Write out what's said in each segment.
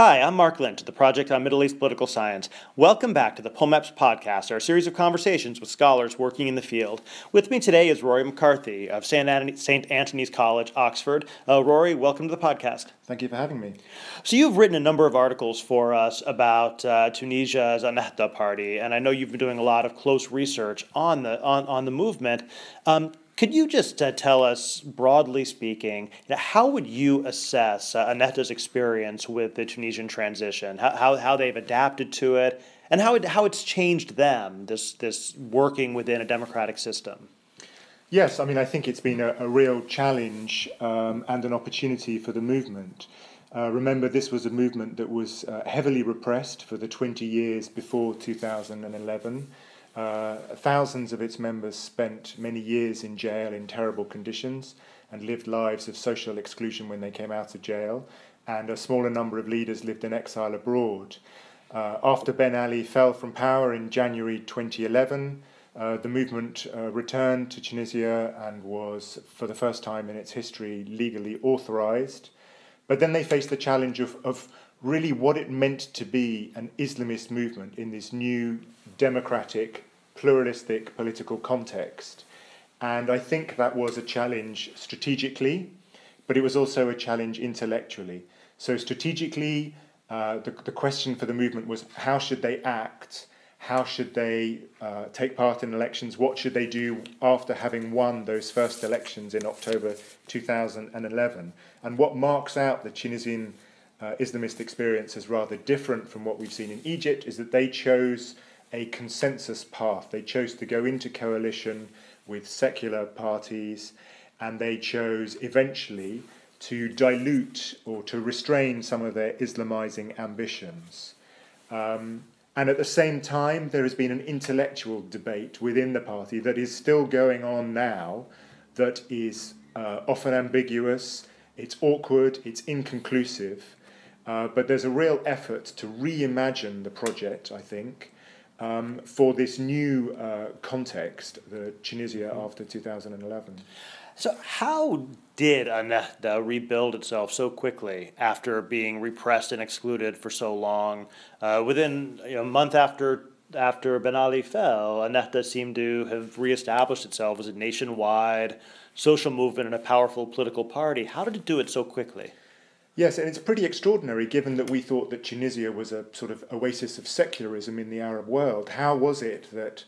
Hi, I'm Mark Lynch, the Project on Middle East Political Science. Welcome back to the POMEPS podcast, our series of conversations with scholars working in the field. With me today is Rory McCarthy of St. Antony's College, Oxford. Uh, Rory, welcome to the podcast. Thank you for having me. So, you've written a number of articles for us about uh, Tunisia's Ennahda party, and I know you've been doing a lot of close research on the, on, on the movement. Um, could you just uh, tell us, broadly speaking, how would you assess uh, Ennahda's experience with the Tunisian transition, how, how, how they've adapted to it, and how, it, how it's changed them, this, this working within a democratic system? Yes, I mean, I think it's been a, a real challenge um, and an opportunity for the movement. Uh, remember, this was a movement that was uh, heavily repressed for the 20 years before 2011. Uh, thousands of its members spent many years in jail in terrible conditions and lived lives of social exclusion when they came out of jail, and a smaller number of leaders lived in exile abroad. Uh, after Ben Ali fell from power in January 2011, uh, the movement uh, returned to Tunisia and was, for the first time in its history, legally authorized. But then they faced the challenge of, of really what it meant to be an Islamist movement in this new democratic, pluralistic political context. And I think that was a challenge strategically, but it was also a challenge intellectually. So, strategically, uh, the, the question for the movement was how should they act? How should they uh, take part in elections? What should they do after having won those first elections in October 2011? And what marks out the Tunisian uh, Islamist experience as rather different from what we've seen in Egypt is that they chose a consensus path. They chose to go into coalition with secular parties and they chose eventually to dilute or to restrain some of their Islamizing ambitions. Um, and at the same time, there has been an intellectual debate within the party that is still going on now, that is uh, often ambiguous, it's awkward, it's inconclusive, uh, but there's a real effort to reimagine the project, I think, um, for this new uh, context, the Tunisia after 2011. So, how did Ennahda rebuild itself so quickly after being repressed and excluded for so long? Uh, within you know, a month after after Ben Ali fell, Ennahda seemed to have reestablished itself as a nationwide social movement and a powerful political party. How did it do it so quickly? Yes, and it's pretty extraordinary given that we thought that Tunisia was a sort of oasis of secularism in the Arab world. How was it that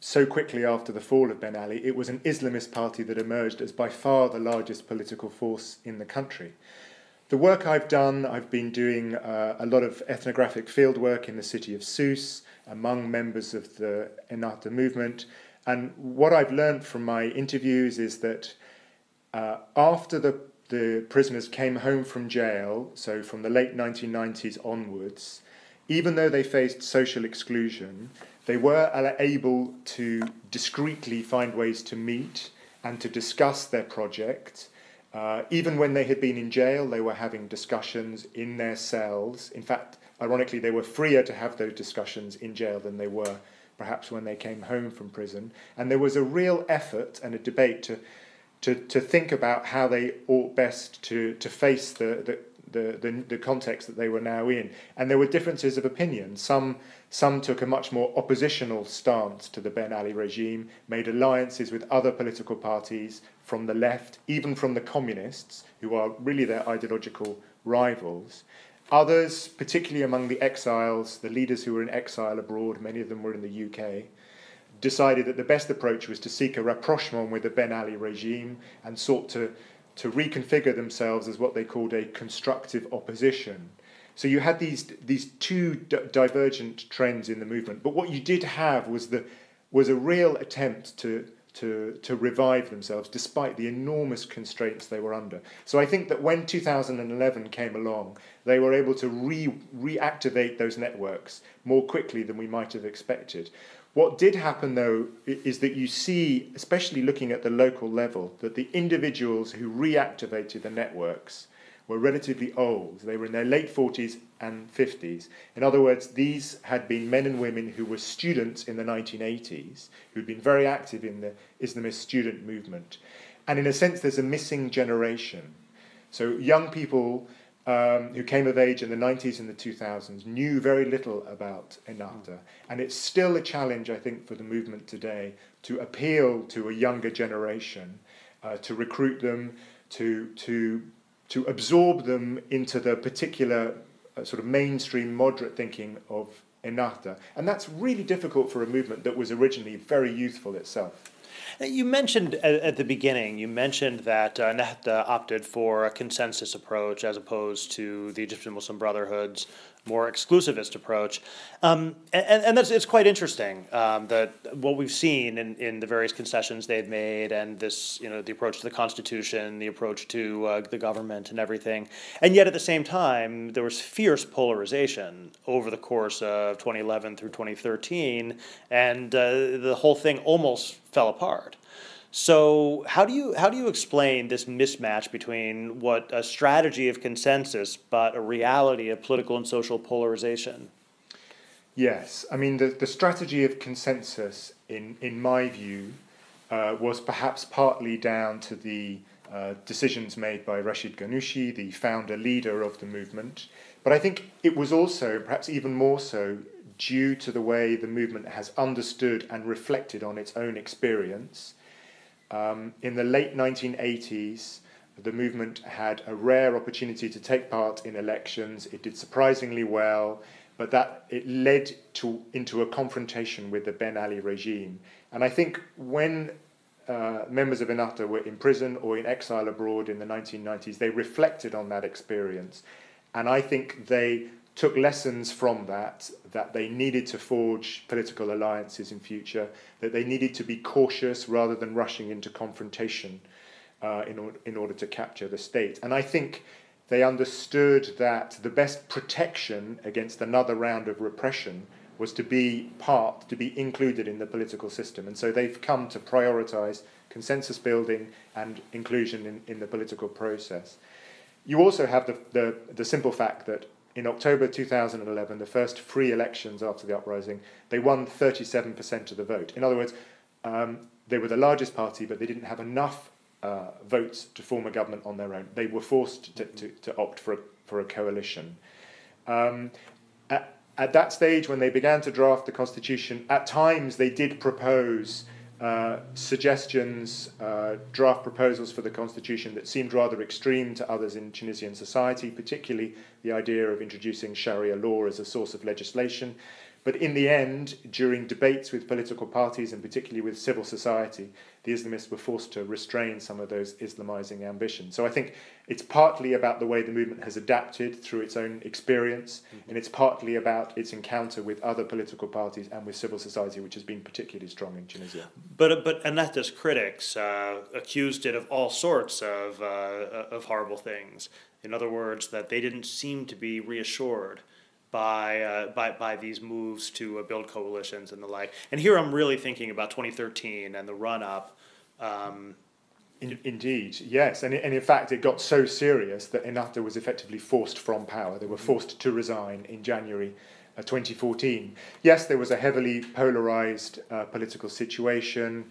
so quickly after the fall of Ben Ali, it was an Islamist party that emerged as by far the largest political force in the country? The work I've done, I've been doing uh, a lot of ethnographic fieldwork in the city of Sousse among members of the Ennahda movement. And what I've learned from my interviews is that uh, after the the prisoners came home from jail, so from the late 1990s onwards, even though they faced social exclusion, they were able to discreetly find ways to meet and to discuss their project. Uh, even when they had been in jail, they were having discussions in their cells. In fact, ironically, they were freer to have those discussions in jail than they were perhaps when they came home from prison. And there was a real effort and a debate to to, to think about how they ought best to, to face the, the, the, the, the context that they were now in. And there were differences of opinion. Some, some took a much more oppositional stance to the Ben Ali regime, made alliances with other political parties from the left, even from the communists, who are really their ideological rivals. Others, particularly among the exiles, the leaders who were in exile abroad, many of them were in the UK, decided that the best approach was to seek a rapprochement with the Ben Ali regime and sought to, to reconfigure themselves as what they called a constructive opposition. So you had these, these two d- divergent trends in the movement, but what you did have was, the, was a real attempt to, to, to revive themselves despite the enormous constraints they were under. So I think that when 2011 came along, they were able to re- reactivate those networks more quickly than we might have expected. What did happen, though, is that you see, especially looking at the local level, that the individuals who reactivated the networks were relatively old. They were in their late 40s and 50s. In other words, these had been men and women who were students in the 1980s, who'd been very active in the Islamist student movement. And in a sense, there's a missing generation. So young people um, who came of age in the 90s and the 2000s, knew very little about Ennahda. And it's still a challenge, I think, for the movement today to appeal to a younger generation, uh, to recruit them, to, to, to absorb them into the particular uh, sort of mainstream moderate thinking of Ennahda. And that's really difficult for a movement that was originally very youthful itself. You mentioned at, the beginning, you mentioned that uh, opted for a consensus approach as opposed to the Egyptian Muslim Brotherhood's more exclusivist approach. Um, and, and that's, it's quite interesting um, that what we've seen in, in the various concessions they've made and this, you know, the approach to the Constitution, the approach to uh, the government and everything. And yet at the same time, there was fierce polarization over the course of 2011 through 2013, and uh, the whole thing almost fell apart. So how do you how do you explain this mismatch between what a strategy of consensus but a reality of political and social polarization? Yes, I mean the, the strategy of consensus, in in my view, uh, was perhaps partly down to the uh, decisions made by Rashid Ghannouchi, the founder leader of the movement, but I think it was also, perhaps even more so, due to the way the movement has understood and reflected on its own experience um, in the late 1980s, the movement had a rare opportunity to take part in elections. It did surprisingly well, but that it led to into a confrontation with the Ben Ali regime. And I think when uh, members of Ennahda were in prison or in exile abroad in the 1990s, they reflected on that experience, and I think they took lessons from that, that they needed to forge political alliances in future, that they needed to be cautious rather than rushing into confrontation uh, in, or- in order to capture the state. And I think they understood that the best protection against another round of repression was to be part, to be included in the political system. And so they've come to prioritize consensus building and inclusion in, in the political process. You also have the, the, the simple fact that in October 2011, the first free elections after the uprising, they won 37% of the vote. In other words, um, they were the largest party, but they didn't have enough uh, votes to form a government on their own. They were forced to, to, to opt for a, for a coalition. Um, at, at that stage, when they began to draft the constitution, at times they did propose uh, suggestions, uh, draft proposals for the constitution that seemed rather extreme to others in Tunisian society, particularly the idea of introducing Sharia law as a source of legislation. But in the end, during debates with political parties and particularly with civil society, the Islamists were forced to restrain some of those Islamizing ambitions. So I think it's partly about the way the movement has adapted through its own experience, mm-hmm. and it's partly about its encounter with other political parties and with civil society, which has been particularly strong in Tunisia. But but Ennahda's critics uh, accused it of all sorts of uh, of horrible things. In other words, that they didn't seem to be reassured by, uh, by, by these moves to uh, build coalitions and the like. And here I'm really thinking about 2013 and the run up. Um, in, indeed, yes. And, and in fact, it got so serious that Ennahda was effectively forced from power. They were mm-hmm. forced to resign in January uh, 2014. Yes, there was a heavily polarized uh, political situation.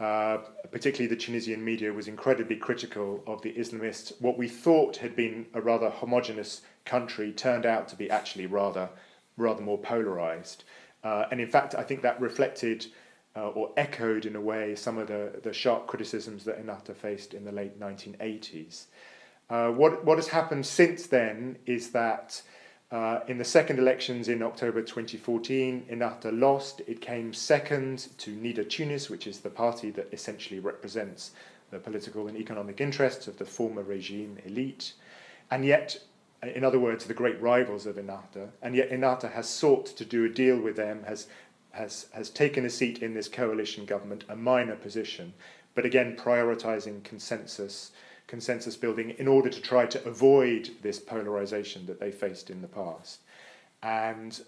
Uh, particularly the Tunisian media was incredibly critical of the Islamists. What we thought had been a rather homogenous country turned out to be actually rather, rather more polarized. Uh, and in fact, I think that reflected uh, or echoed in a way some of the, the sharp criticisms that Ennahda faced in the late 1980s. Uh, what, what has happened since then is that uh, in the second elections in October 2014, Ennahda lost. It came second to Nidaa Tounes, which is the party that essentially represents the political and economic interests of the former regime elite. And yet, in other words, the great rivals of Ennahda, and yet Ennahda has sought to do a deal with them, has, has, has taken a seat in this coalition government, a minor position, but again prioritizing consensus, consensus building in order to try to avoid this polarization that they faced in the past. And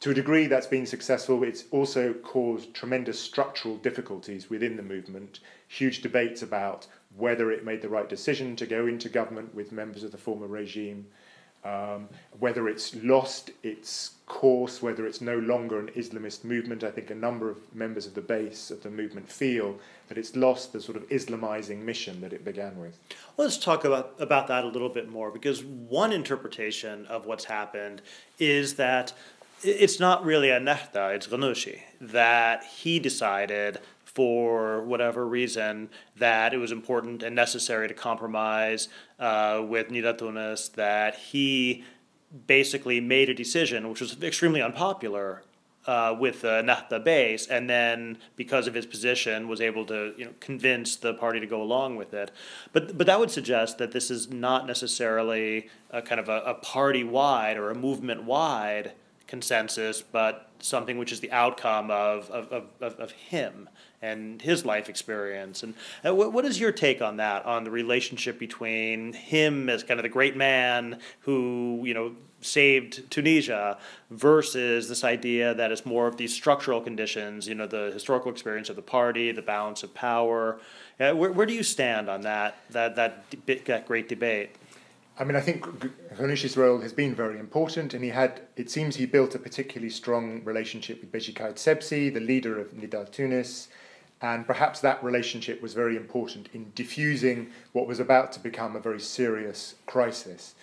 to a degree that's been successful, it's also caused tremendous structural difficulties within the movement, huge debates about whether it made the right decision to go into government with members of the former regime, Um, whether it's lost its course, whether it's no longer an Islamist movement, I think a number of members of the base of the movement feel that it's lost the sort of Islamizing mission that it began with. Let's talk about, about that a little bit more because one interpretation of what's happened is that it's not really Ennahda, it's Ghannouchi, that he decided for whatever reason that it was important and necessary to compromise uh, with Nidaa Tounes, that he basically made a decision which was extremely unpopular uh, with the Nahda base, and then because of his position, was able to you know convince the party to go along with it. But but that would suggest that this is not necessarily a kind of a, a party wide or a movement wide consensus, but something which is the outcome of of, of, of him and his life experience. And uh, what, what is your take on that, on the relationship between him as kind of the great man who, you know, saved Tunisia versus this idea that it's more of these structural conditions, you know, the historical experience of the party, the balance of power. Uh, where, where do you stand on that, that, that, that great debate? I mean, I think Ghannouchi's role has been very important, and he had, it seems he built a particularly strong relationship with Beji Caid Sebsi, the leader of Nidaa Tounes, and perhaps that relationship was very important in diffusing what was about to become a very serious crisis.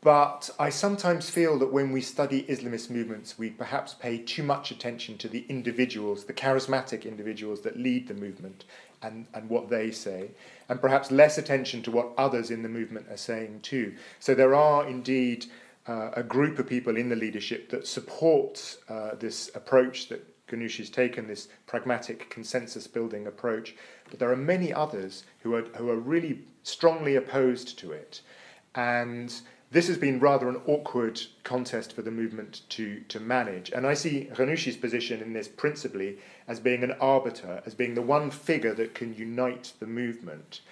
But I sometimes feel that when we study Islamist movements, we perhaps pay too much attention to the individuals, the charismatic individuals that lead the movement and, and what they say, and perhaps less attention to what others in the movement are saying too. So there are indeed uh, a group of people in the leadership that support uh, this approach that Ghannouchi has taken, this pragmatic consensus building approach, but there are many others who are, who are really strongly opposed to it. And this has been rather an awkward contest for the movement to, to manage. And I see Ghannouchi's position in this principally as being an arbiter, as being the one figure that can unite the movement.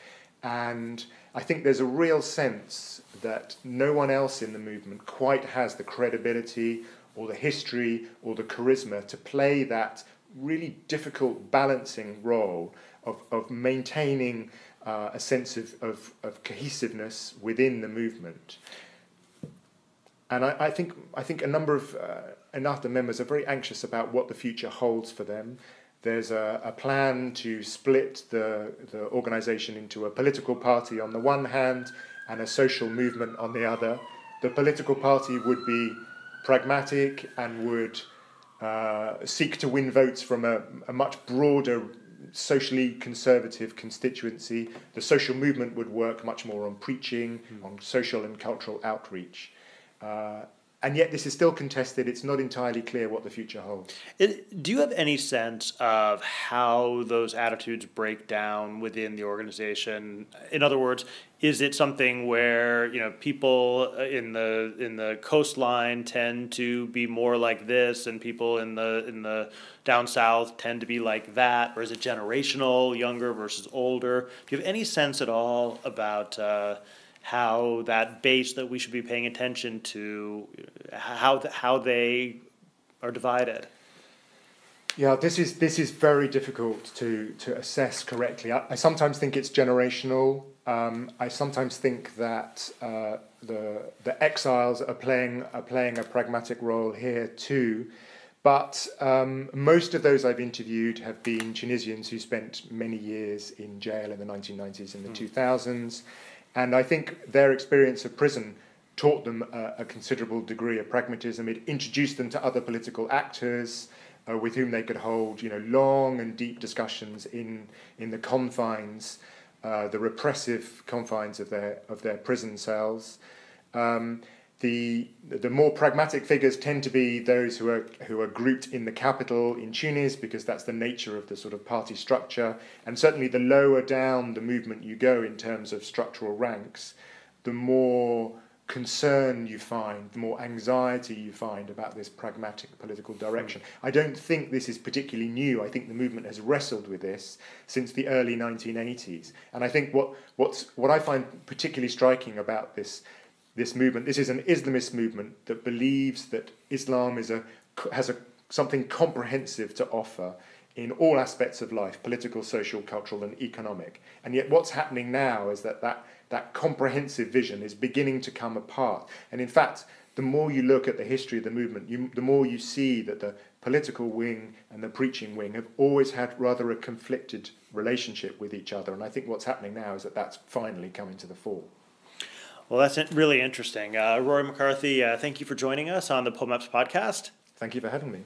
And I think there's a real sense that no one else in the movement quite has the credibility or the history or the charisma to play that really difficult balancing role of, of maintaining uh, a sense of, of, of cohesiveness within the movement. And I, I, think, I think a number of uh, Ennahda members are very anxious about what the future holds for them. There's a, a plan to split the, the organisation into a political party on the one hand and a social movement on the other. The political party would be pragmatic and would uh, seek to win votes from a, a much broader socially conservative constituency. The social movement would work much more on preaching, mm. on social and cultural outreach. Uh, and yet, this is still contested. It's not entirely clear what the future holds. It, do you have any sense of how those attitudes break down within the organization? In other words, is it something where you know people in the in the coastline tend to be more like this, and people in the in the down south tend to be like that, or is it generational, younger versus older? Do you have any sense at all about? Uh, how that base that we should be paying attention to, how how they are divided. Yeah, this is this is very difficult to to assess correctly. I, I sometimes think it's generational. Um, I sometimes think that uh, the the exiles are playing are playing a pragmatic role here too. But um, most of those I've interviewed have been Tunisians who spent many years in jail in the 1990s and the mm. 2000s. And I think their experience of prison taught them a, considerable degree of pragmatism. It introduced them to other political actors uh, with whom they could hold, you know, long and deep discussions in in the confines, uh, the repressive confines of their of their prison cells. Um, the the more pragmatic figures tend to be those who are who are grouped in the capital in Tunis because that's the nature of the sort of party structure. And certainly the lower down the movement you go in terms of structural ranks the more concern you find the more anxiety you find about this pragmatic political direction. Hmm. I don't think this is particularly new. I think the movement has wrestled with this since the early 1980s and I think what what's what I find particularly striking about this this movement. This is an Islamist movement that believes that Islam is a has a something comprehensive to offer in all aspects of life political, social, cultural, and economic. And yet, what's happening now is that that, that comprehensive vision is beginning to come apart. And in fact, the more you look at the history of the movement, you, the more you see that the political wing and the preaching wing have always had rather a conflicted relationship with each other. And I think what's happening now is that that's finally coming to the fore. Well, that's really interesting. Uh, Rory McCarthy, uh, thank you for joining us on the POMEPS podcast. Thank you for having me.